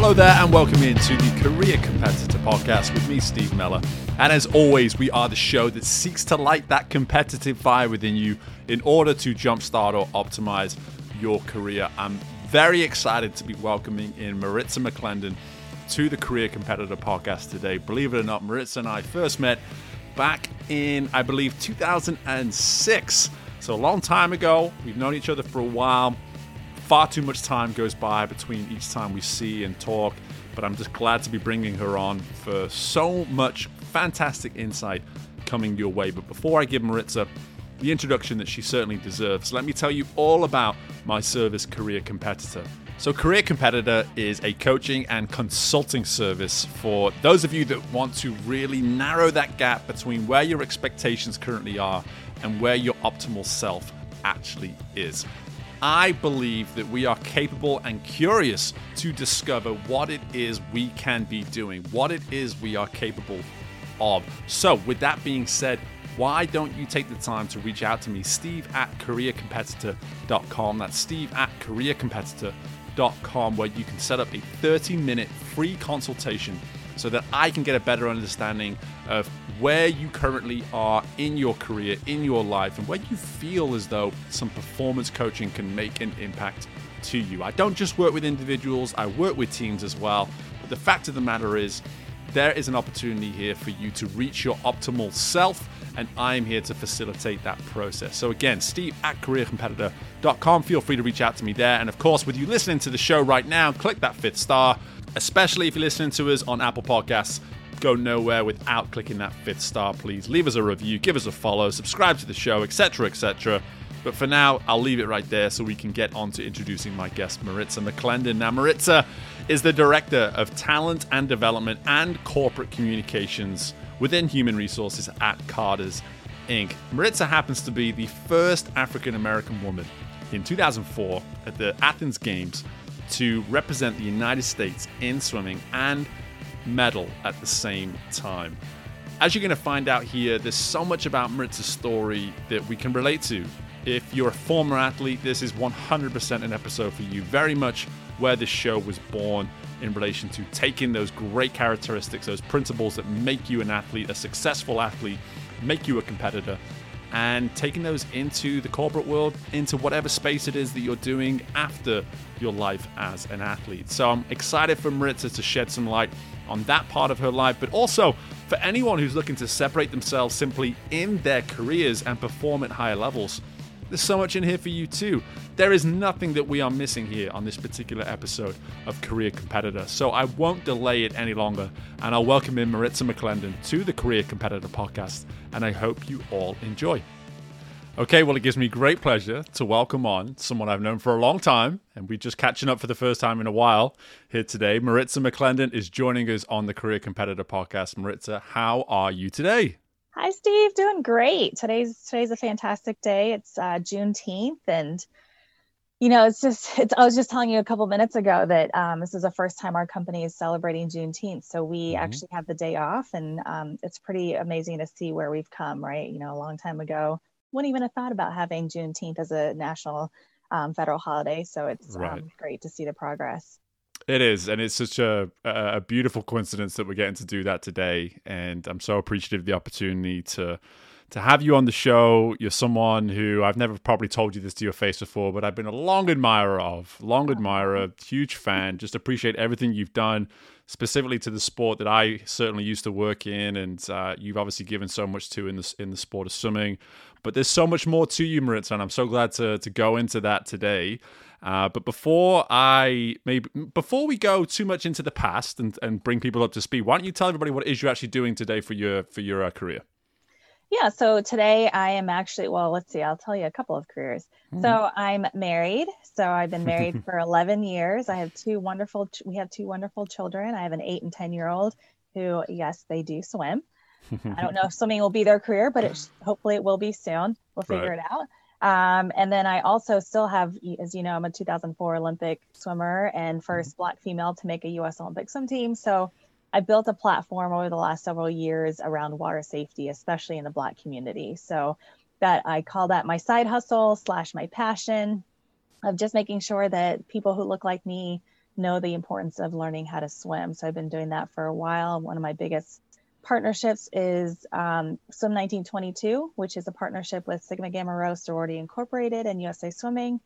Hello there, and welcome into the Career Competitor Podcast with me, Steve Meller. And as always, we are the show that seeks to light that competitive fire within you in order to jumpstart or optimize your career. I'm very excited to be welcoming in Maritza McClendon to the Career Competitor Podcast today. Believe it or not, Maritza and I first met back in, I believe, 2006. So a long time ago. We've known each other for a while far too much time goes by between each time we see and talk, but I'm just glad to be bringing her on for so much fantastic insight coming your way. But before I give Maritza the introduction that she certainly deserves, let me tell you all about my service Career Competitor. So, Career Competitor is a coaching and consulting service for those of you that want to really narrow that gap between where your expectations currently are and where your optimal self actually is. I believe that we are capable and curious to discover what it is we can be doing, what it is we are capable of. So, with that being said, why don't you take the time to reach out to me, steve at careercompetitor.com. That's steve at careercompetitor.com, where you can set up a 30 minute free consultation so that I can get a better understanding of where you currently are in your career, in your life, and where you feel as though some performance coaching can make an impact to you. I don't just work with individuals, I work with teams as well. But the fact of the matter is, there is an opportunity here for you to reach your optimal self, and I'm here to facilitate that process. So, again, Steve at careercompetitor.com. Feel free to reach out to me there. And of course, with you listening to the show right now, click that fifth star especially if you're listening to us on Apple Podcasts. Go nowhere without clicking that fifth star, please. Leave us a review, give us a follow, subscribe to the show, etc., etc. But for now, I'll leave it right there so we can get on to introducing my guest, Maritza McClendon. Now, Maritza is the Director of Talent and Development and Corporate Communications within Human Resources at Carter's Inc. Maritza happens to be the first African American woman in 2004 at the Athens Games to represent the United States in swimming and medal at the same time. As you're going to find out here, there's so much about Maritza's story that we can relate to. If you're a former athlete, this is 100% an episode for you. Very much where this show was born in relation to taking those great characteristics, those principles that make you an athlete, a successful athlete, make you a competitor, and taking those into the corporate world, into whatever space it is that you're doing after your life as an athlete. So I'm excited for Maritza to shed some light on that part of her life, but also for anyone who's looking to separate themselves simply in their careers and perform at higher levels. There's so much in here for you too. There is nothing that we are missing here on this particular episode of Career Competitor. So I won't delay it any longer and I'll welcome in Maritza McClendon to the Career Competitor podcast and I hope you all enjoy. Okay, well, it gives me great pleasure to welcome on someone I've known for a long time, and we're just catching up for the first time in a while here today. Maritza McClendon is joining us on the Career Competitor podcast. Maritza, how are you today? Hi, Steve. Doing great. Today's today's a fantastic day. It's uh, Juneteenth, and you know, it's just. It's. I was just telling you a couple minutes ago that um, this is the first time our company is celebrating Juneteenth. So we mm-hmm. actually have the day off, and um, it's pretty amazing to see where we've come. Right. You know, a long time ago, wouldn't even have thought about having Juneteenth as a national um, federal holiday. So it's um, right. great to see the progress. It is, and it's such a, a beautiful coincidence that we're getting to do that today. And I'm so appreciative of the opportunity to to have you on the show. You're someone who I've never probably told you this to your face before, but I've been a long admirer of, long admirer, huge fan. Just appreciate everything you've done, specifically to the sport that I certainly used to work in, and uh, you've obviously given so much to in the in the sport of swimming. But there's so much more to you, Maritza, and I'm so glad to to go into that today. Uh, but before I maybe before we go too much into the past and, and bring people up to speed, why don't you tell everybody what it is you're actually doing today for your for your uh, career? Yeah, so today I am actually well, let's see, I'll tell you a couple of careers. Mm-hmm. So I'm married. So I've been married for 11 years. I have two wonderful we have two wonderful children. I have an 8 and 10 year old who yes, they do swim. I don't know if swimming will be their career, but it, hopefully it will be soon. We'll figure right. it out. Um, and then I also still have, as you know, I'm a 2004 Olympic swimmer and 1st mm-hmm. Black female to make a U.S. Olympic swim team. So I built a platform over the last several years around water safety, especially in the Black community. So that I call that my side hustle slash my passion of just making sure that people who look like me know the importance of learning how to swim. So I've been doing that for a while. One of my biggest partnerships is um, Swim 1922, which is a partnership with Sigma Gamma Rho Sorority Incorporated and USA Swimming,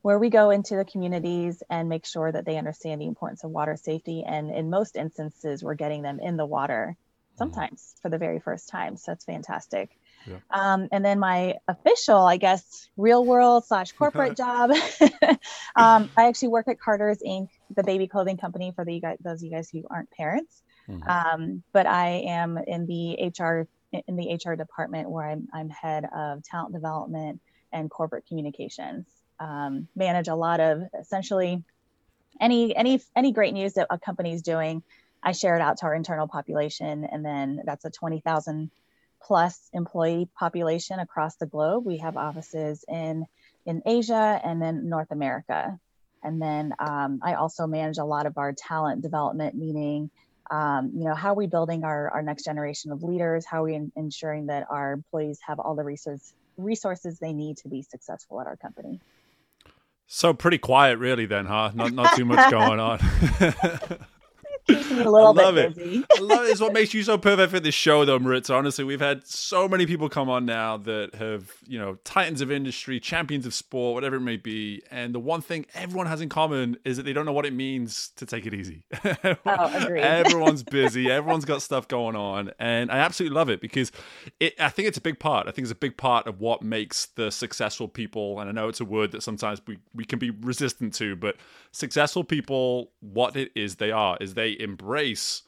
where we go into the communities and make sure that they understand the importance of water safety. And in most instances, we're getting them in the water mm-hmm. sometimes mm-hmm. for the very first time. So that's fantastic. Yeah. Um, and then my official, I guess, real world slash corporate job. um, I actually work at Carter's Inc., the baby clothing company for the you guys, those of you guys who aren't parents. Mm-hmm. Um, but I am in the HR in the HR department where I'm, I'm head of talent development and corporate communications. Um, manage a lot of essentially any any any great news that a company is doing. I share it out to our internal population, and then that's a twenty thousand plus employee population across the globe. We have offices in in Asia and then North America. And then um, I also manage a lot of our talent development, meaning, um, you know, how are we building our, our next generation of leaders? How are we in, ensuring that our employees have all the resources resources they need to be successful at our company? So pretty quiet, really. Then, huh? Not not too much going on. keeps me a little bit it. busy. I love it. It's what makes you so perfect for this show, though, Maritza. Honestly, we've had so many people come on now that have, you know, titans of industry, champions of sport, whatever it may be. And the one thing everyone has in common is that they don't know what it means to take it easy. oh, agreed. Everyone's busy. Everyone's got stuff going on. And I absolutely love it because it, I think it's a big part. I think it's a big part of what makes the successful people, and I know it's a word that sometimes we, we can be resistant to, but successful people, what it is they are, is they embrace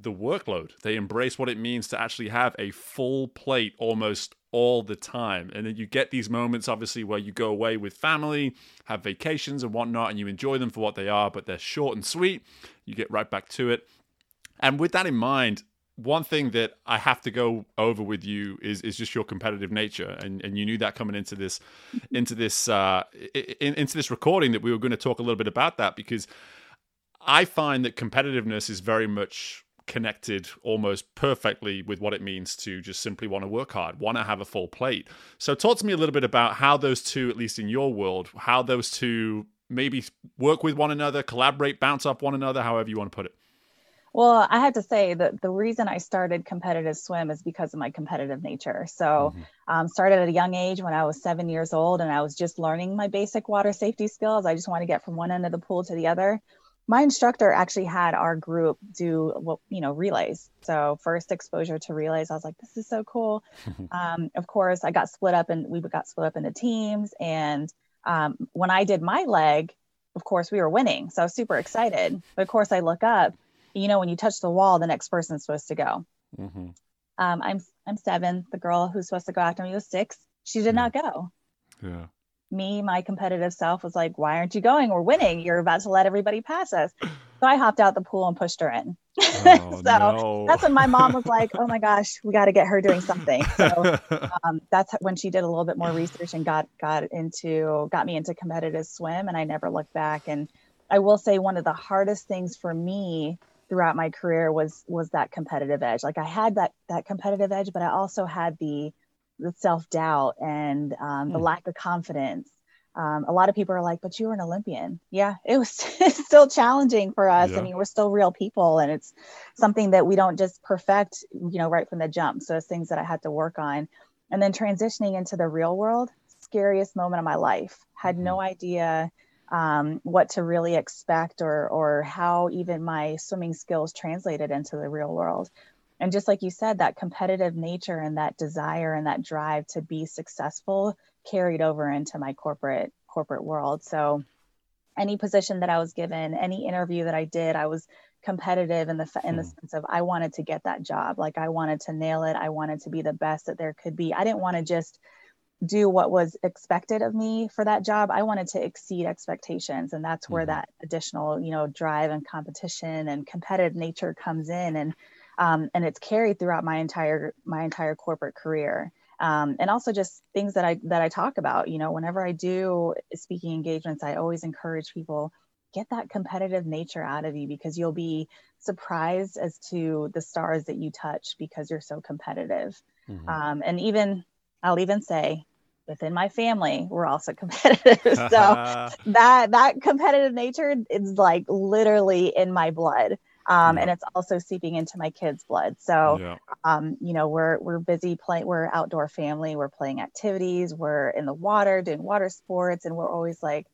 the workload. They embrace what it means to actually have a full plate almost all the time. And then you get these moments, obviously, where you go away with family, have vacations and whatnot, and you enjoy them for what they are, but they're short and sweet. You get right back to it. And with that in mind, one thing that I have to go over with you is is just your competitive nature, and and you knew that coming into this into this uh, in, into this recording that we were going to talk a little bit about that because I find that competitiveness is very much connected almost perfectly with what it means to just simply want to work hard, want to have a full plate. So, talk to me a little bit about how those two, at least in your world, how those two maybe work with one another, collaborate, bounce off one another, however you want to put it. Well, I have to say that the reason I started competitive swim is because of my competitive nature. So, mm-hmm. um, started at a young age when I was seven years old, and I was just learning my basic water safety skills. I just want to get from one end of the pool to the other my instructor actually had our group do what you know relays. So first exposure to relays i was like this is so cool. Um, of course i got split up and we got split up into teams and um, when i did my leg of course we were winning. So i was super excited. But of course i look up you know when you touch the wall the next person's supposed to go. Mm-hmm. um, i'm i'm seven. The girl who's supposed to go after me was six. She did not go. Yeah me, my competitive self was like, why aren't you going? We're winning. You're about to let everybody pass us. So I hopped out the pool and pushed her in. Oh, so no. that's when my mom was like, oh my gosh, we got to get her doing something. So um, that's when she did a little bit more research and got, got into, got me into competitive swim and I never looked back. And I will say one of the hardest things for me throughout my career was, was that competitive edge. Like I had that, that competitive edge, but I also had the, the self doubt and um, the mm. lack of confidence. Um, a lot of people are like, but you were an Olympian. Yeah, it was still challenging for us. Yeah. I mean, we're still real people, and it's something that we don't just perfect, you know, right from the jump. So it's things that I had to work on. And then transitioning into the real world, scariest moment of my life. Had mm-hmm. no idea um, what to really expect or or how even my swimming skills translated into the real world and just like you said that competitive nature and that desire and that drive to be successful carried over into my corporate corporate world. So any position that i was given any interview that i did i was competitive in the in the hmm. sense of i wanted to get that job. Like i wanted to nail it. I wanted to be the best that there could be. I didn't want to just do what was expected of me for that job. I wanted to exceed expectations and that's where mm-hmm. that additional you know drive and competition and competitive nature comes in. And um, and it's carried throughout my entire my entire corporate career. Um, and also just things that I that I talk about. You know, whenever I do speaking engagements, I always encourage people get that competitive nature out of you because you'll be surprised as to the stars that you touch because you're so competitive. Mm-hmm. Um, and even I'll even say within my family we're also competitive so that that competitive nature is like literally in my blood um, yeah. and it's also seeping into my kids blood so yeah. um, you know we're we're busy playing we're outdoor family we're playing activities we're in the water doing water sports and we're always like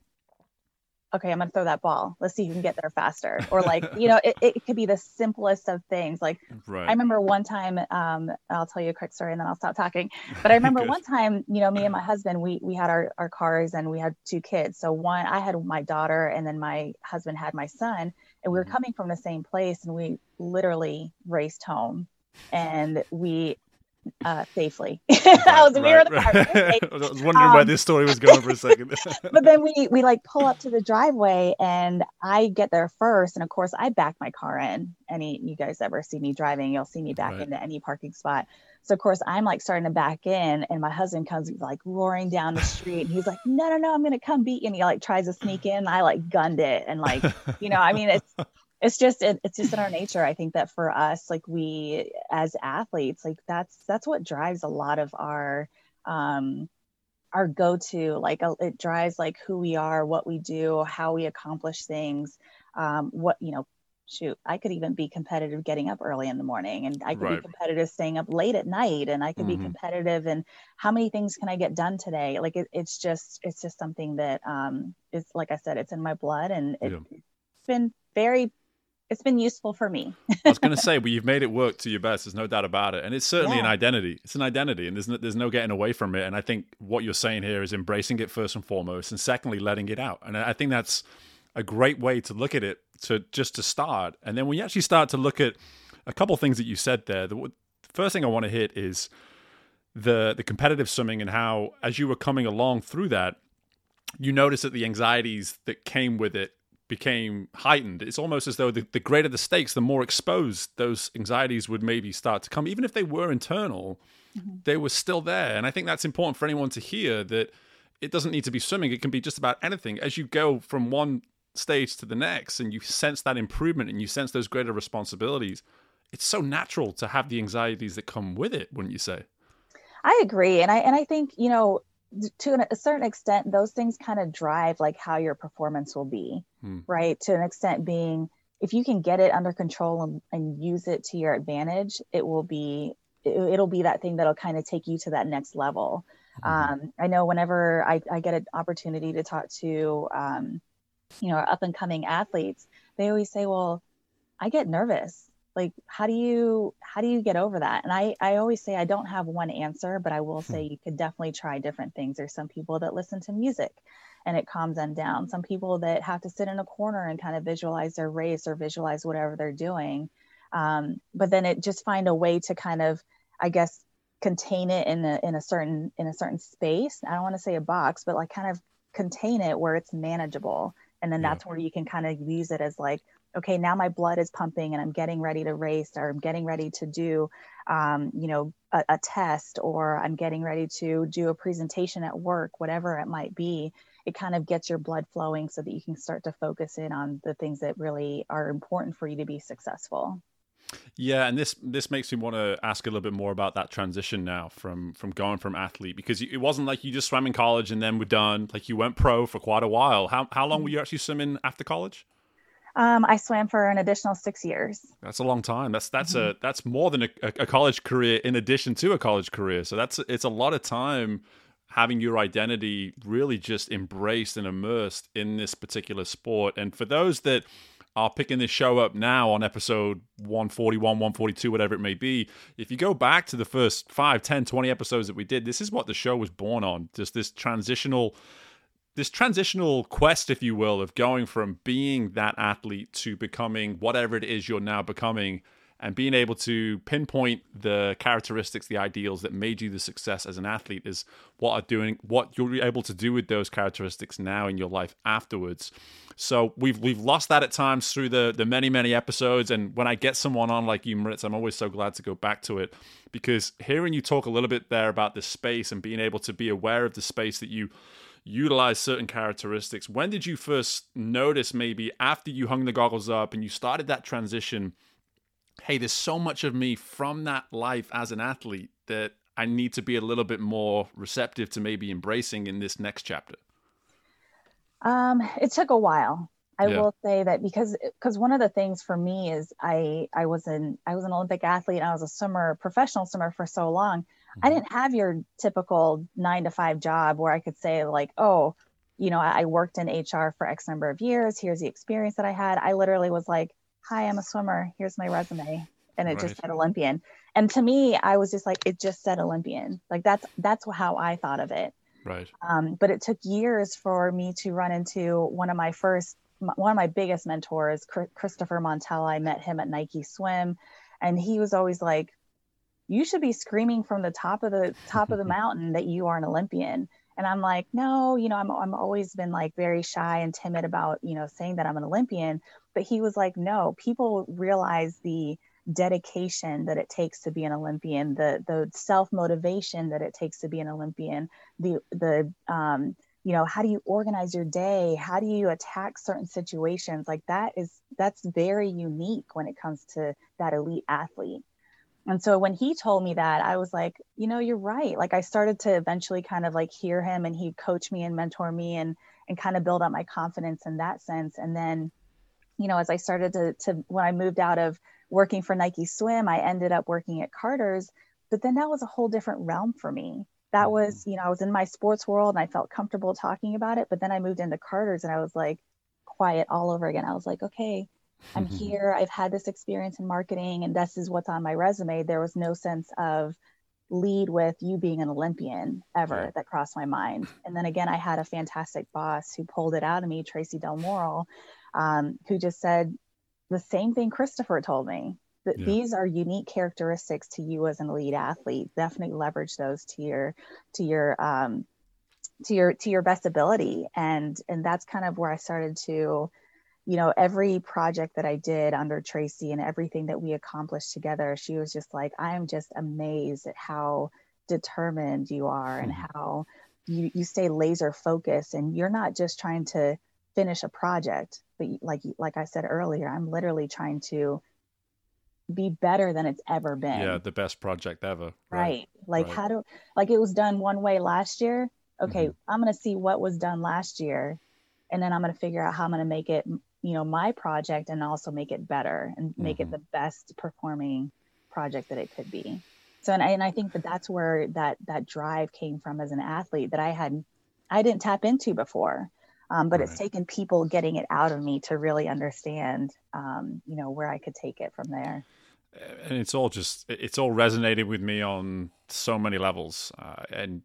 okay, I'm going to throw that ball. Let's see who can get there faster. Or like, you know, it, it could be the simplest of things. Like right. I remember one time, um, I'll tell you a quick story and then I'll stop talking. But I remember one time, you know, me and my husband, we, we had our, our cars and we had two kids. So one, I had my daughter and then my husband had my son and we were mm-hmm. coming from the same place and we literally raced home and we uh, safely. I was, right, we right. I was wondering um, where this story was going for a second. but then we we like pull up to the driveway, and I get there first, and of course I back my car in. Any you guys ever see me driving, you'll see me back right. into any parking spot. So of course I'm like starting to back in, and my husband comes like roaring down the street, and he's like, "No, no, no, I'm gonna come beat you." And he like tries to sneak in. I like gunned it, and like you know, I mean, it's it's just it, it's just in our nature i think that for us like we as athletes like that's that's what drives a lot of our um our go-to like uh, it drives like who we are what we do how we accomplish things um what you know shoot i could even be competitive getting up early in the morning and i could right. be competitive staying up late at night and i could mm-hmm. be competitive and how many things can i get done today like it, it's just it's just something that um is like i said it's in my blood and it, yeah. it's been very it's been useful for me. I was going to say, well, you've made it work to your best. There's no doubt about it, and it's certainly yeah. an identity. It's an identity, and there's no, there's no getting away from it. And I think what you're saying here is embracing it first and foremost, and secondly, letting it out. And I think that's a great way to look at it. To just to start, and then when you actually start to look at a couple things that you said there, the first thing I want to hit is the the competitive swimming and how, as you were coming along through that, you notice that the anxieties that came with it became heightened. It's almost as though the, the greater the stakes, the more exposed those anxieties would maybe start to come. Even if they were internal, mm-hmm. they were still there. And I think that's important for anyone to hear that it doesn't need to be swimming, it can be just about anything. As you go from one stage to the next and you sense that improvement and you sense those greater responsibilities, it's so natural to have the anxieties that come with it, wouldn't you say? I agree. And I and I think, you know, to a certain extent those things kind of drive like how your performance will be hmm. right to an extent being if you can get it under control and, and use it to your advantage it will be it, will be that thing that'll kind of take you to that next level mm-hmm. um, i know whenever I, I, get an opportunity to talk to um, you know up and coming athletes they always say well i get nervous like how do you how do you get over that? And i i always say i don't have one answer but i will say hmm. you could definitely try different things. There's some people that listen to music and it calms them down. Some people that have to sit in a corner and kind of visualize their race or visualize whatever they're doing. Um, but then it just find a way to kind of i guess contain it in a in a certain in a certain space. I don't want to say a box but like kind of contain it where it's manageable and then yeah. that's where you can kind of use it as like okay, now my blood is pumping and I'm getting ready to race or I'm getting ready to do, um, you know, a, a, test or I'm getting ready to do a presentation at work, whatever it might be. It kind of gets your blood flowing so that you can start to focus in on the things that really are important for you to be successful. Yeah, and this this makes me want to ask a little bit more about that transition now from from going from athlete because it wasn't like you just swam in college and then were done. Like you went pro for quite a while. How how long were you actually swimming after college? Um, I swam for an additional six years. That's a long time. That's that's mm-hmm. a that's more than a, a, college career in addition to a college career. So that's it's a lot of time having your identity really just embraced and immersed in this particular sport. And for those that are picking this show up now on episode 141 142 whatever it may be. If you go back to the first 5 10 20 episodes that we did this is what the show was born on. Just this transitional this transitional quest, if you will, of going from being that athlete to becoming whatever it is you're now becoming, and being able to pinpoint the characteristics, the ideals that made you the success as an athlete is what are doing what you're able to do with those characteristics now in your life afterwards. So we've we've lost that at times through the the many many episodes, and when I get someone on like you, Maritz, I'm always so glad to go back to it because hearing you talk a little bit there about the space and being able to be aware of the space that you utilize certain characteristics. When did you first notice, maybe after you hung the goggles up and you started that transition? Hey, there's so much of me from that life as an athlete that I need to be a little bit more receptive to maybe embracing in this next chapter? Um, it took a while. I yeah. will say that because because one of the things for me is I I was an I was an Olympic athlete and I was a swimmer professional swimmer for so long. Mm-hmm. I didn't have your typical nine to five job where I could say like, oh, you know, I worked in HR for X number of years. Here's the experience that I had. I literally was like, hi, I'm a swimmer. Here's my resume, and it right. just said Olympian. And to me, I was just like, it just said Olympian. Like that's that's how I thought of it. Right. Um, but it took years for me to run into one of my first one of my biggest mentors, Christopher Montella. I met him at Nike Swim, and he was always like, "You should be screaming from the top of the top of the mountain that you are an Olympian." And I'm like, "No, you know, I'm I'm always been like very shy and timid about you know saying that I'm an Olympian." But he was like, "No, people realize the." dedication that it takes to be an Olympian, the the self motivation that it takes to be an Olympian, the the um, you know how do you organize your day how do you attack certain situations like that is that's very unique when it comes to that elite athlete and so when he told me that i was like you know you're right. Like i started to eventually kind of like hear him and he'd coach me and mentor me and and kind of build up my confidence in that sense. And then you know as i started to to when i moved out of working for nike swim i ended up working at carter's but then that was a whole different realm for me. That was mm-hmm. you know i was in my sports world and i felt comfortable talking about it but then i moved into carter's and i was like quiet all over again. I was like okay i'm here. I've had this experience in marketing and this is what's on my resume. There was no sense of lead with you being an olympian ever that crossed my mind. And then again i had a fantastic boss who pulled it out of me tracy del moral um, who just said the same thing christopher told me that yeah. these are unique characteristics to you as an elite athlete. Definitely leverage those to your to your um to your to your best ability. And and that's kind of where i started to you know every project that i did under tracy and everything that we accomplished together she was just like i am just amazed at how determined you are and hmm. how you you stay laser focused and you're not just trying to finish a project but like like i said earlier i'm literally trying to be better than it's ever been. Yeah, the best project ever. Right. right. Like right. how do like it was done one way last year. Okay, mm-hmm. I'm going to see what was done last year and then I'm going to figure out how I'm going to make it, you know, my project and also make it better and make mm-hmm. it the best performing project that it could be. So and I, and I think that that's where that that drive came from as an athlete that I had I didn't tap into before. Um, but right. it's taken people getting it out of me to really understand, um, you know, where I could take it from there. And it's all just, it's all resonated with me on so many levels. Uh, and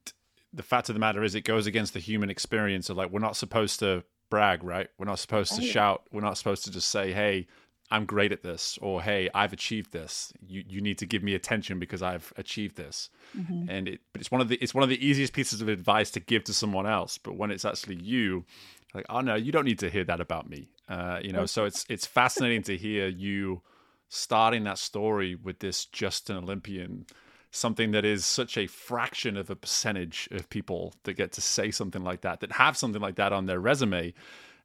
the fact of the matter is, it goes against the human experience of like, we're not supposed to brag, right? We're not supposed to shout. We're not supposed to just say, hey, I'm great at this, or hey, I've achieved this. You you need to give me attention because I've achieved this. Mm-hmm. And it, but it's one of the it's one of the easiest pieces of advice to give to someone else. But when it's actually you, like, oh no, you don't need to hear that about me. Uh, you know, so it's it's fascinating to hear you starting that story with this just an Olympian, something that is such a fraction of a percentage of people that get to say something like that, that have something like that on their resume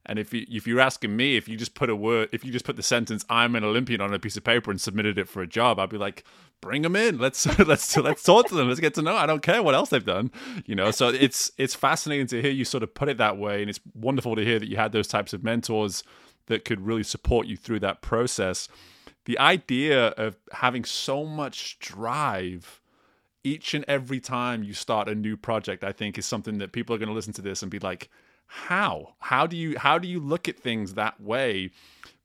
and if you if you're asking me, if you just put a word, if you just put the sentence "I'm an Olympian" on a piece of paper and submitted it for a job, I'd be like, bring them in. Let's let's let's talk to them. Let's get to know. I don't care what else they've done. You know, so it's it's fascinating to hear you sort of put it that way, and it's wonderful to hear that you had those types of mentors that could really support you through that process. The idea of having so much drive each and every time you start a new project, I think, is something that people are going to listen to this and be like how? How do you how do you look at things that way?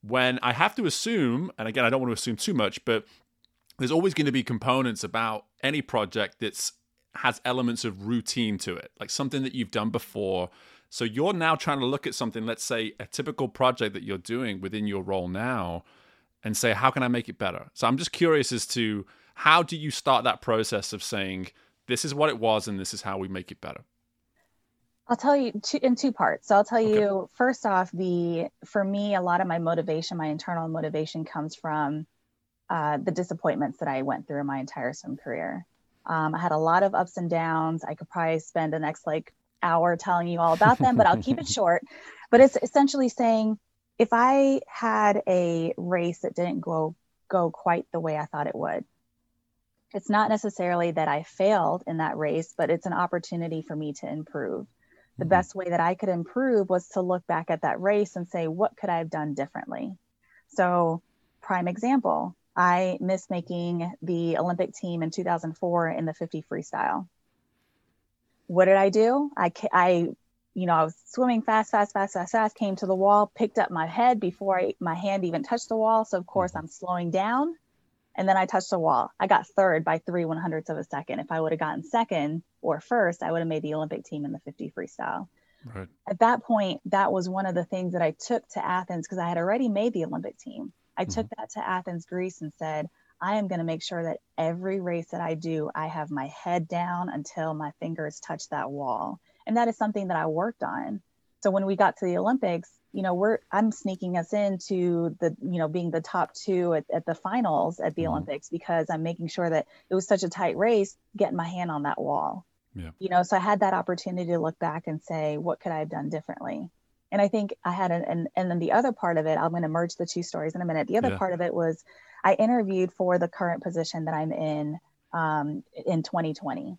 When i have to assume and again i don't want to assume too much but there's always going to be components about any project that's has elements of routine to it like something that you've done before. So you're now trying to look at something let's say a typical project that you're doing within your role now and say how can i make it better so i'm just curious as to how do you start that process of saying this is what it was and this is how we make it better I'll tell you two, in two parts. So I'll tell okay. you first off, the for me, a lot of my motivation, my internal motivation, comes from uh, the disappointments that I went through in my entire swim career. Um, I had a lot of ups and downs. I could probably spend the next like hour telling you all about them, but I'll keep it short. But it's essentially saying if I had a race that didn't go go quite the way I thought it would, it's not necessarily that I failed in that race, but it's an opportunity for me to improve. The mm-hmm. best way that I could improve was to look back at that race and say, what could I have done differently? So, prime example, I missed making the Olympic team in 2004 in the 50 freestyle. What did I do? I, I, you know, I was swimming fast, fast, fast, fast, fast, came to the wall, picked up my head before I, my hand even touched the wall. So, of course, mm-hmm. I'm slowing down and then I touched the wall. I got third by three one hundredths of a second. If I would have gotten second or first, I would have made the Olympic team in the 50 freestyle. Right. At that point, that was one of the things that I took to Athens because I had already made the Olympic team. I mm-hmm. took that to Athens, Greece, and said, I am going to make sure that every race that I do, I have my head down until my fingers touch that wall. And that is something that I worked on. So when we got to the Olympics, you know we're i'm sneaking us into the you know being the top two at, at the finals at the mm-hmm. olympics because i'm making sure that it was such a tight race getting my hand on that wall yeah. you know so i had that opportunity to look back and say what could i have done differently and i think i had an and, and then the other part of it i'm going to merge the two stories in a minute the other yeah. part of it was i interviewed for the current position that i'm in um, in 2020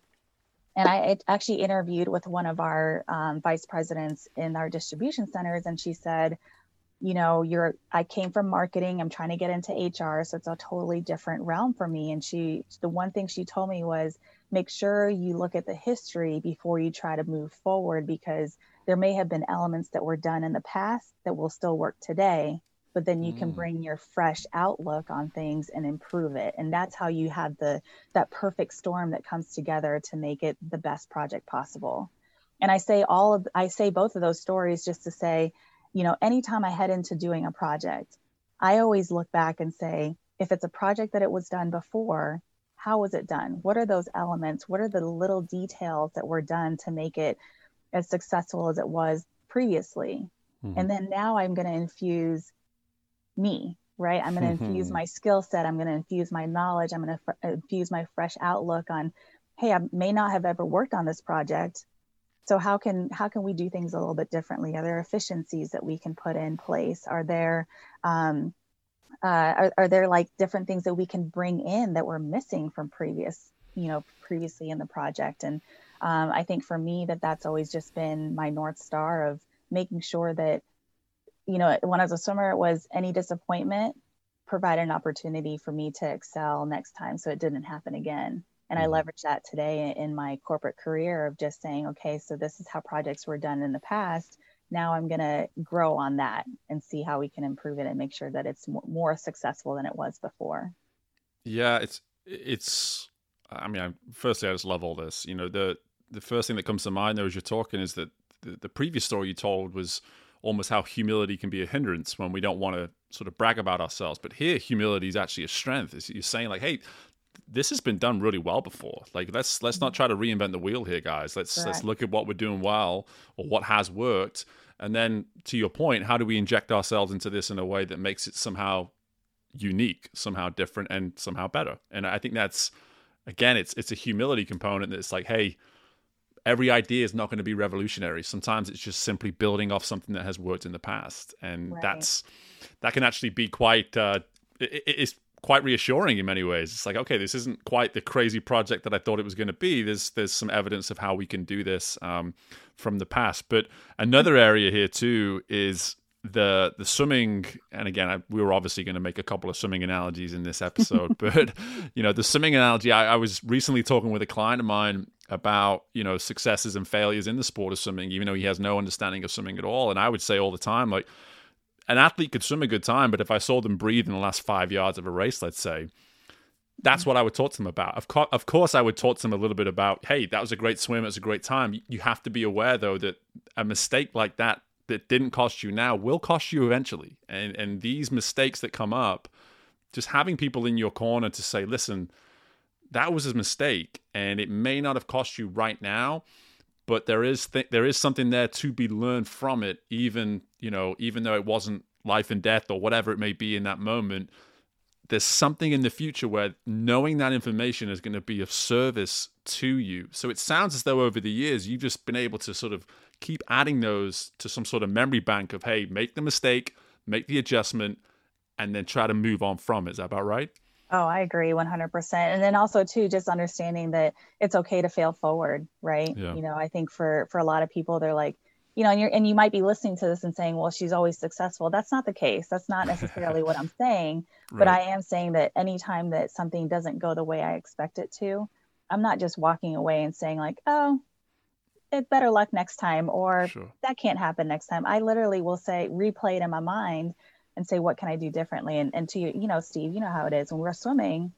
and I actually interviewed with one of our um, vice presidents in our distribution centers, and she said, you know, you're I came from marketing, I'm trying to get into HR, so it's a totally different realm for me. And she the one thing she told me was make sure you look at the history before you try to move forward because there may have been elements that were done in the past that will still work today but then you mm. can bring your fresh outlook on things and improve it. And that's how you have the that perfect storm that comes together to make it the best project possible. And i say all of i say both of those stories just to say you know anytime i head into doing a project i always look back and say if it's a project that it was done before how was it done? What are those elements? What are the little details that were done to make it as successful as it was previously? Mm-hmm. and then now i'm going to infuse me right? I'm going to infuse my skill set i'm going to infuse my knowledge i'm going to fr- infuse my fresh outlook on hey i may not have ever worked on this project so how can how can we do things a little bit differently? Are there efficiencies that we can put in place? Are there um, uh, are, are there like different things that we can bring in that we're missing from previous you know previously in the project? And um, i think for me that that's always just been my north star of making sure that you know, when I was a swimmer, it was any disappointment provide an opportunity for me to excel next time so it didn't happen again. And I mm-hmm. leverage that today in my corporate career of just saying, okay, so this is how projects were done in the past. Now I'm going to grow on that and see how we can improve it and make sure that it's more successful than it was before. Yeah, it's it's. I mean, I, firstly, I just love all this. You know, the the first thing that comes to mind though as you're talking is that the, the previous story you told was almost how humility can be a hindrance when we don't want to sort of brag about ourselves. But here, humility is actually a strength. It's, you're saying like, hey, this has been done really well before. Like let's let's not mm-hmm. try to reinvent the wheel here, guys. Let's right. let's look at what we're doing well or what has worked, and then to your point, how do we inject ourselves into this in a way that makes it somehow unique, somehow different, and somehow better? And I think that's again, it's it's a humility component that's like, hey, every idea is not going to be revolutionary. Sometimes it's just simply building off something that has worked in the past, and right. that's that can actually be quite uh, it, it's quite reassuring in many ways. It's like okay, this isn't quite the crazy project that I thought it was going to be. There's there's some evidence of how we can do this um, from the past. But another area here too is the the swimming and again I, we were obviously going to make a couple of swimming analogies in this episode but you know the swimming analogy I, I, was recently talking with a client of mine about you know successes and failures in the sport of swimming even though he has no understanding of swimming at all and i would say all the time like an athlete could swim a good time but if i saw them breathe in the last five yards of a race let's say that's what I would talk to them about. Of, co- of course, I would talk to them a little bit about, hey, that was a great swim. It was a great time. You have to be aware, though, that a mistake like that that didn't cost you now will cost you eventually. And and these mistakes that come up, just having people in your corner to say, listen, that was a mistake, and it may not have cost you right now, but there is th- there is something there to be learned from it. Even you know, even though it wasn't life and death or whatever it may be in that moment. There's something in the future where knowing that information is going to be of service to you. So it sounds as though over the years you've just been able to sort of keep adding those to some sort of memory bank of, hey, make the mistake, make the adjustment, and then try to move on from it. Is that about right? Oh, I agree 100%. And then also too just understanding that it's okay to fail forward, right? Yeah. You know, I think for for a lot of people they're like, you know, and you're and you might be listening to this and saying, well, she's always successful. That's not the case. That's not necessarily what I'm saying, right. but I am saying that anytime that something doesn't go the way I expect it to, I'm not just walking away and saying like, oh, it better luck next time or sure. that can't happen next time. I literally will say replay it in my mind and say what can I do differently and and to you, you know, Steve, you know how it is when we're swimming,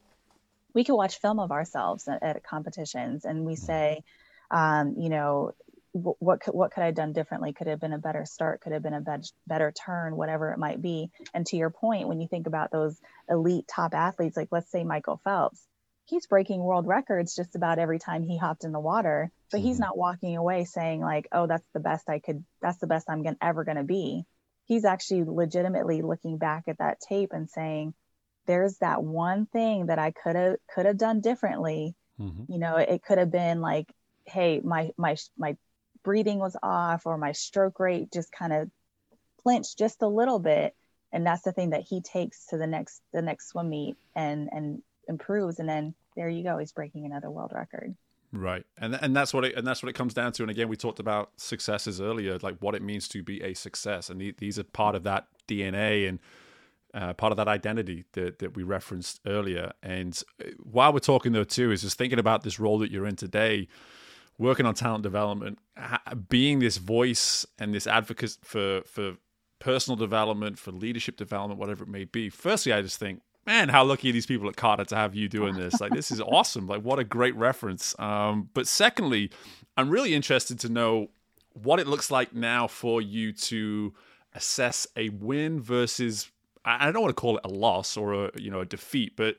we can watch film of ourselves at, at competitions and we mm-hmm. say um, you know, what could, what could I have done differently? Could have been a better start? Could have been a better better turn? Whatever it might be. And to your point, when you think about those elite top athletes, like let's say Michael Phelps, he's breaking world records just about every time he hopped in the water, but mm-hmm. he's not walking away saying like, "Oh, that's the best I could. That's the best I'm gonna, ever going to be." He's actually legitimately looking back at that tape and saying, "There's that one thing that I could have could have done differently." Mm-hmm. You know, it could have been like, "Hey, my my my breathing was off or my stroke rate just kind of flinched just a little bit and that's the thing that he takes to the next the next swim meet and and improves and then there you go he's breaking another world record right. And and that's what it and that's what it comes down to. And again we talked about successes earlier like what it means to be a success. And these are part of that dna and uh, part of that identity that, that we referenced earlier. And uh, while we're talking though too is just thinking about this role that you're in today working on talent development, being this voice and this advocate for for personal development, for leadership development, whatever it may be. Firstly, I just think, man, how lucky are these people at Carter to have you doing this? Like, this is awesome. Like, what a great reference. Um, but secondly, I'm really interested to know what it looks like now for you to assess a win versus I don't want to call it a loss or a you know a defeat, but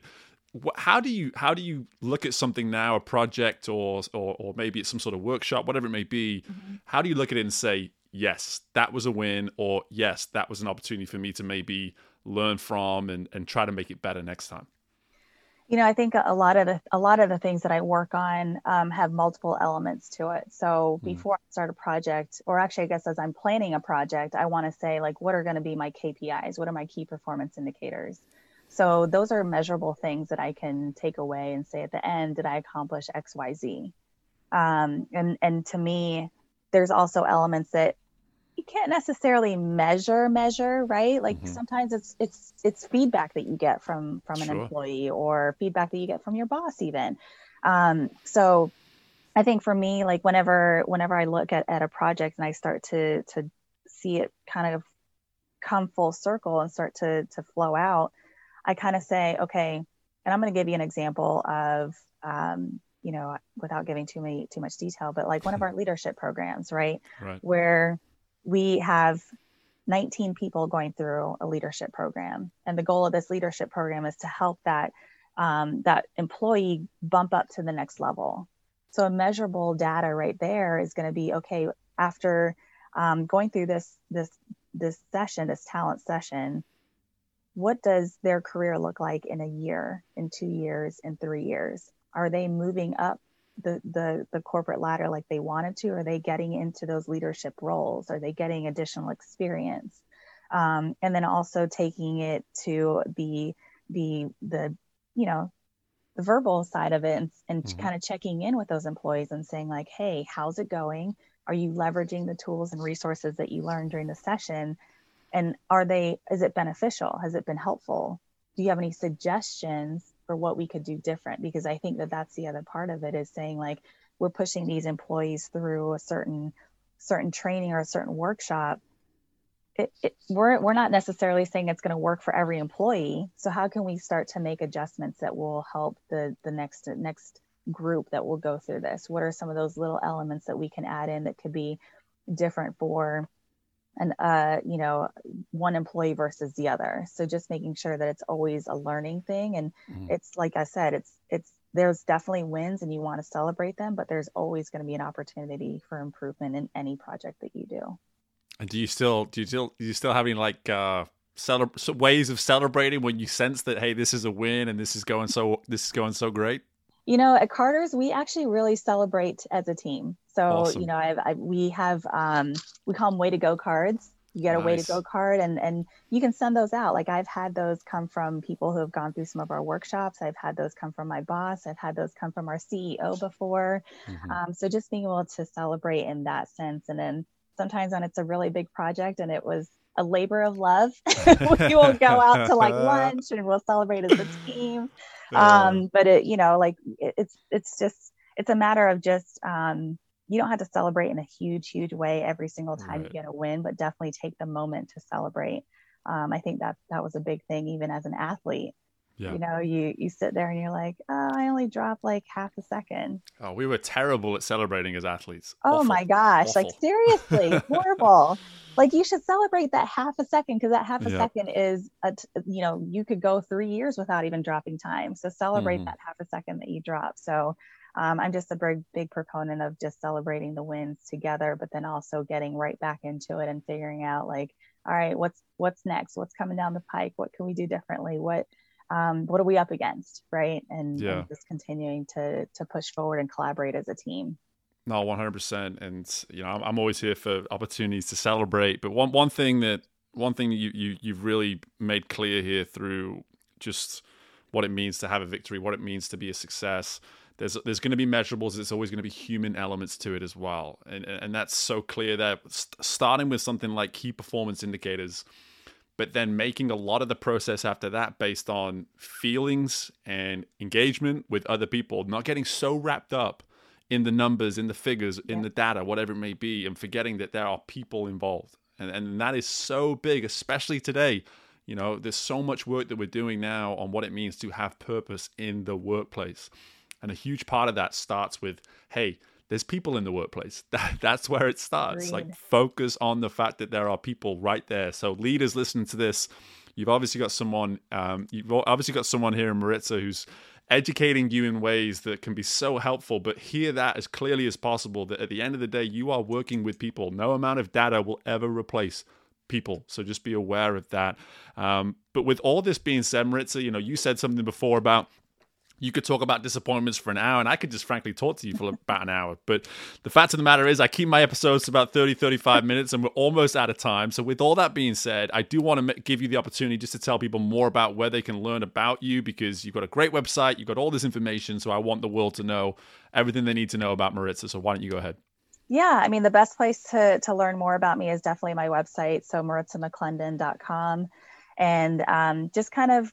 how do you how do you look at something now a project or or, or maybe it's some sort of workshop whatever it may be mm-hmm. how do you look at it and say yes that was a win or yes that was an opportunity for me to maybe learn from and and try to make it better next time you know i think a lot of the a lot of the things that i work on um, have multiple elements to it so mm-hmm. before i start a project or actually i guess as i'm planning a project i want to say like what are going to be my kpis what are my key performance indicators so those are measurable things that I can take away and say at the end, did I accomplish X, Y, Z? Um, and and to me, there's also elements that you can't necessarily measure measure right? Like mm-hmm. sometimes it's it's it's feedback that you get from from an employee or feedback that you get from your boss even. Um, so i think for me like whenever whenever i look at, at a project and i start to to see it kind of come full circle and start to to flow out I kind of say, okay, and I'm going to give you an example of, um, you know, without giving too many too much detail, but like one of our leadership programs, right? right, where we have 19 people going through a leadership program, and the goal of this leadership program is to help that um, that employee bump up to the next level. So a measurable data right there is going to be okay after um, going through this this this session, this talent session what does their career look like in a year, in two years, in three years? Are they moving up the, the, the corporate ladder like they wanted to? Are they getting into those leadership roles? Are they getting additional experience? Um, and then also taking it to the the the you know the verbal side of it and, and mm-hmm. kind of checking in with those employees and saying like hey how's it going are you leveraging the tools and resources that you learned during the session and are they is it beneficial has it been helpful do you have any suggestions for what we could do different because i think that that's the other part of it is saying like we're pushing these employees through a certain certain training or a certain workshop. It, it, we're, we're not necessarily saying it's going to work for every employee. So how can we start to make adjustments that will help the the next next group that will go through this? What are some of those little elements that we can add in that could be different for and uh, you know one employee versus the other. So just making sure that it's always a learning thing. And mm-hmm. it's like i said it's it's there's definitely wins and you want to celebrate them but there's always going to be an opportunity for improvement in any project that you do. And do you still do you still do you still have any like uh ways of celebrating when you sense that hey this is a win and this is going so this is going so great you know, at Carter's, we actually really celebrate as a team. So, awesome. you know, I've, I, we have, um, we call them way to go cards. you get a Nice. way to go card and and you can send those out like i've had those come from people who have gone through some of our workshops i've had those come from my boss i've had those come from our ceo before Mhm. um, so just being able to celebrate in that sense and then sometimes when it's a really big project and it was a labor of love we will go out to like lunch and we'll celebrate as a team um but it you know like it, it's it's just it's a matter of just um you don't have to celebrate in a huge huge way every single time Right. you get a win but definitely take the moment to celebrate um i think that that was a big thing even as an athlete Yeah. you know you you sit there and you're like oh i only dropped like half a second Oh, we were terrible at celebrating as athletes. oh Awful. my gosh like seriously horrible like you should celebrate that half a second because that half a Yeah. second is a t- you know you could go three years without even dropping time so celebrate Mhm. that half a second that you drop so um, i'm just a big big proponent of just celebrating the wins together but then also getting right back into it and figuring out like all right what's what's next what's coming down the pike what can we do differently what um, what are we up against right and, Yeah. and just continuing to to push forward and collaborate as a team No, one hundred percent, and you know, I'm, I'm always here for opportunities to celebrate. But one one thing that one thing that you you you've really made clear here through just what it means to have a victory, what it means to be a success. There's there's going to be measurables. There's always going to be human elements to it as well, and and that's so clear. St- starting with something like key performance indicators, but then making a lot of the process after that based on feelings and engagement with other people, not getting so wrapped up in the numbers, in the figures, in the data, whatever it may be, and forgetting that there are people involved. And, and that is so big, especially today. You know, there's so much work that we're doing now on what it means to have purpose in the workplace. And a huge part of that starts with, hey, there's people in the workplace. That, that's where it starts. Like focus on the fact that there are people right there. So leaders listening to this, you've obviously got someone, um, you've obviously got someone here in Maritza who's educating you in ways that can be so helpful. But hear that as clearly as possible. That at the end of the day, you are working with people. No amount of data will ever replace people. So just be aware of that. Um, but with all this being said, Maritza, you know, you said something before about you could talk about disappointments for an hour and I could just frankly talk to you for about an hour. But the fact of the matter is, I keep my episodes to about 30, 35 minutes and we're almost out of time. So, with all that being said, I do want to give you the opportunity just to tell people more about where they can learn about you because you've got a great website, you've got all this information. So, I want the world to know everything they need to know about Maritza. So, why don't you go ahead? Yeah, I mean, the best place to, to learn more about me is definitely my website, so maritzamcclendon.com. And um, just kind of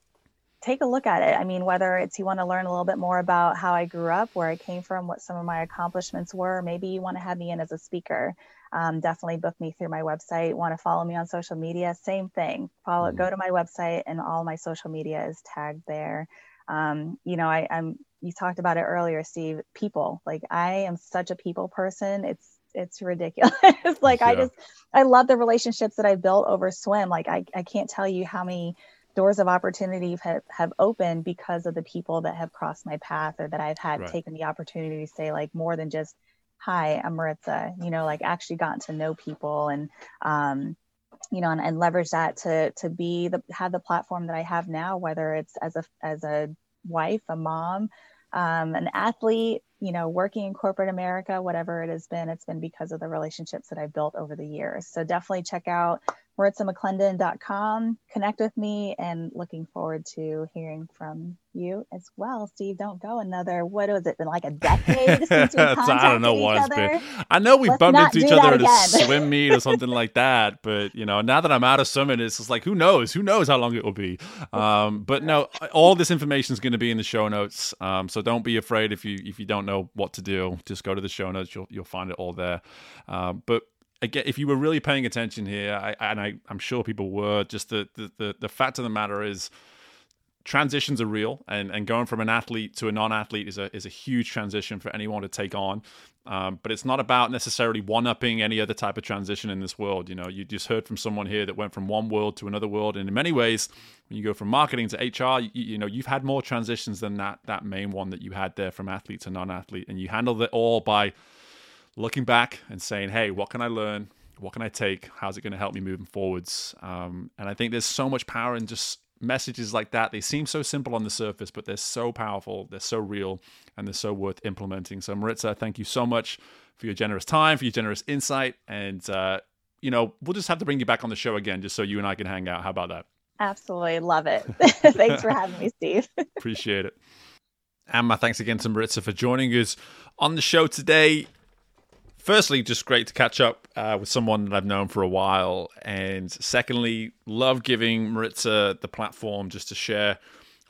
take a look at it. I mean, whether it's you want to learn a little bit more about how I grew up, where I came from, what some of my accomplishments were, maybe you want to have me in as a speaker. Um, definitely book me through my website. Want to follow me on social media? Same thing. Follow, Mhm. go to my website, and all my social media is tagged there. Um, you know, I, I'm. You talked about it earlier, Steve. People, like I am such a people person. It's it's ridiculous. like I just I love the relationships that I built over swim. Like I I can't tell you how many doors of opportunity have, have opened because of the people that have crossed my path or that I've had Right. taken the opportunity to say like more than just hi I'm Maritza you know like actually gotten to know people and um you know and, and leverage that to to be the have the platform that I have now whether it's as a as a wife a mom um, an athlete you know working in corporate America whatever it has been it's been because of the relationships that I've built over the years so definitely check out maritzamcclendon.com. Connect with me and looking forward to hearing from you as well. Steve, don't go another, what was it, been like a decade since we I don't know what it's been. I know we Let's bumped into each other at a swim meet or something like that. But you know, now that I'm out of summit, it's just like who knows? Who knows how long it will be? Um, but no, all this information is going to be in the show notes. Um, so don't be afraid if you if you don't know what to do. Just go to the show notes. You'll you'll find it all there. Um, but again, if you were really paying attention here, I, and I, I'm sure people were, just the, the the the fact of the matter is transitions are real and, and going from an athlete to a non-athlete is a, is a huge transition for anyone to take on. Um, but it's not about necessarily one-upping any other type of transition in this world. You know you just heard from someone here that went from one world to another world and in many ways when you go from marketing to hr you, you know you've had more transitions than that that main one that you had there from athlete to non-athlete and you handled it all by looking back and saying hey what can i learn what can i take how's it going to help me moving forwards um, and i think there's so much power in just messages like that they seem so simple on the surface but they're so powerful they're so real and they're so worth implementing so maritza thank you so much for your generous time for your generous insight and uh, you know, we'll just have to bring you back on the show again just so you and I can hang out. How about that? Absolutely love it. Thanks for having me, Steve. Appreciate it. And my thanks again to Maritza for joining us on the show today. Firstly, just great to catch up uh, with someone that I've known for a while. And secondly, love giving Maritza the platform just to share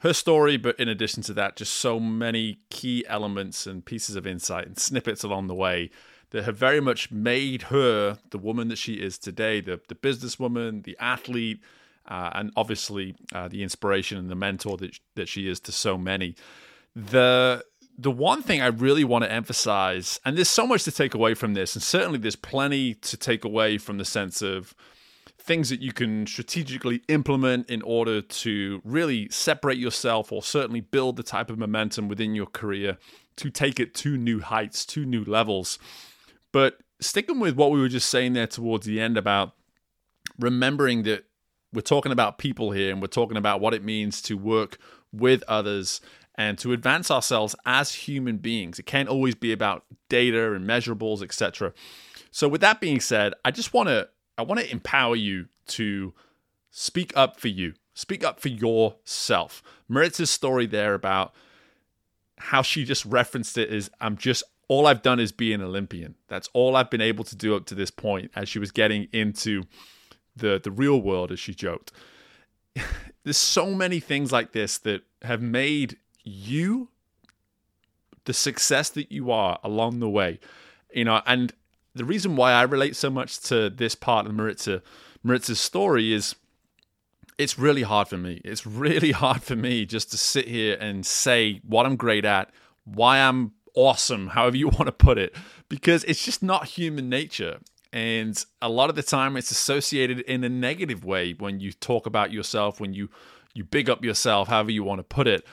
her story. But in addition to that, just so many key elements and pieces of insight and snippets along the way that have very much made her the woman that she is today the, the businesswoman, the athlete, uh, and obviously uh, the inspiration and the mentor that, that she is to so many. The the one thing I really want to emphasize, and there's so much to take away from this, and certainly there's plenty to take away from the sense of things that you can strategically implement in order to really separate yourself or certainly build the type of momentum within your career to take it to new heights, to new levels. But sticking with what we were just saying there towards the end about remembering that we're talking about people here and we're talking about what it means to work with others and to advance ourselves as human beings. It can't always be about data and measurables, etc. So with that being said, I just want to I want to empower you to speak up for you. Speak up for yourself. Maritza's story there about how she just referenced it is I'm just all I've done is be an Olympian. That's all I've been able to do up to this point as she was getting into the the real world as she joked. There's so many things like this that have made you the success that you are along the way. You know, and the reason why I relate so much to this part of Maritza Maritza's story is it's really hard for me. It's really hard for me just to sit here and say what I'm great at, why I'm awesome, however you want to put it, because it's just not human nature. And a lot of the time it's associated in a negative way when you talk about yourself, when you you big up yourself, however you want to put it.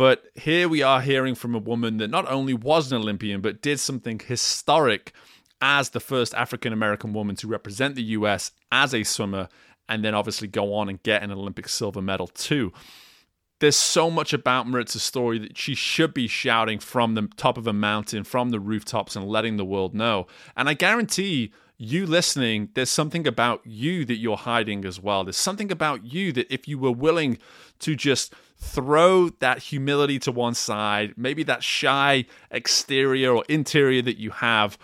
But here we are hearing from a woman that not only was an Olympian, but did something historic as the first African American woman to represent the US as a swimmer, and then obviously go on and get an Olympic silver medal too there's so much about Maritza's story that she should be shouting from the top of a mountain, from the rooftops, and letting the world know. And I guarantee you listening, there's something about you that you're hiding as well. There's something about you that if you were willing to just throw that humility to one side, maybe that shy exterior or interior that you have,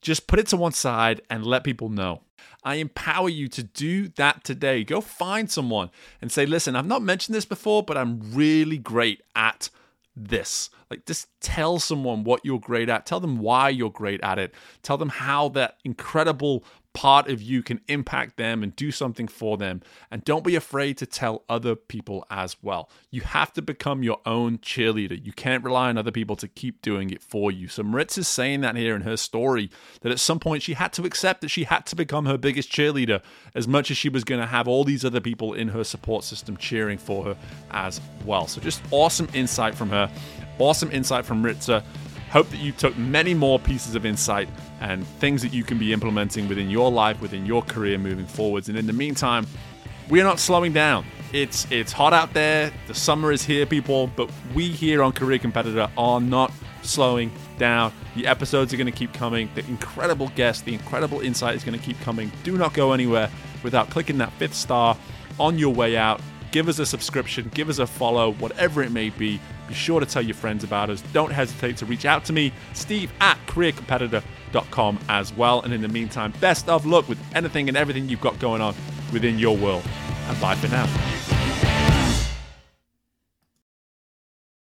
just put it to one side and let people know. I empower you to do that today. Go find someone and say, listen, I've not mentioned this before, but I'm really great at this. Like, just tell someone what you're great at. Tell them why you're great at it. Tell them how that incredible part of you can impact them and do something for them. And don't be afraid to tell other people as well. You have to become your own cheerleader. You can't rely on other people to keep doing it for you. So Maritz is saying that here in her story that at some point she had to accept that she had to become her biggest cheerleader as much as she was going to have all these other people in her support system cheering for her as well. So just awesome insight from her. Awesome insight from Maritza. Hope that you took many more pieces of insight and things that you can be implementing within your life, within your career moving forwards. And in the meantime, we're not slowing down. It's it's hot out there. The summer is here, people. But we here on Career Competitor are not slowing down. The episodes are going to keep coming. The incredible guests, the incredible insight is going to keep coming. Do not go anywhere without clicking that fifth star on your way out. Give us a subscription, give us a follow, whatever it may be. Be sure to tell your friends about us. Don't hesitate to reach out to me, Steve at careercompetitor.com as well. And in the meantime, best of luck with anything and everything you've got going on within your world. And bye for now.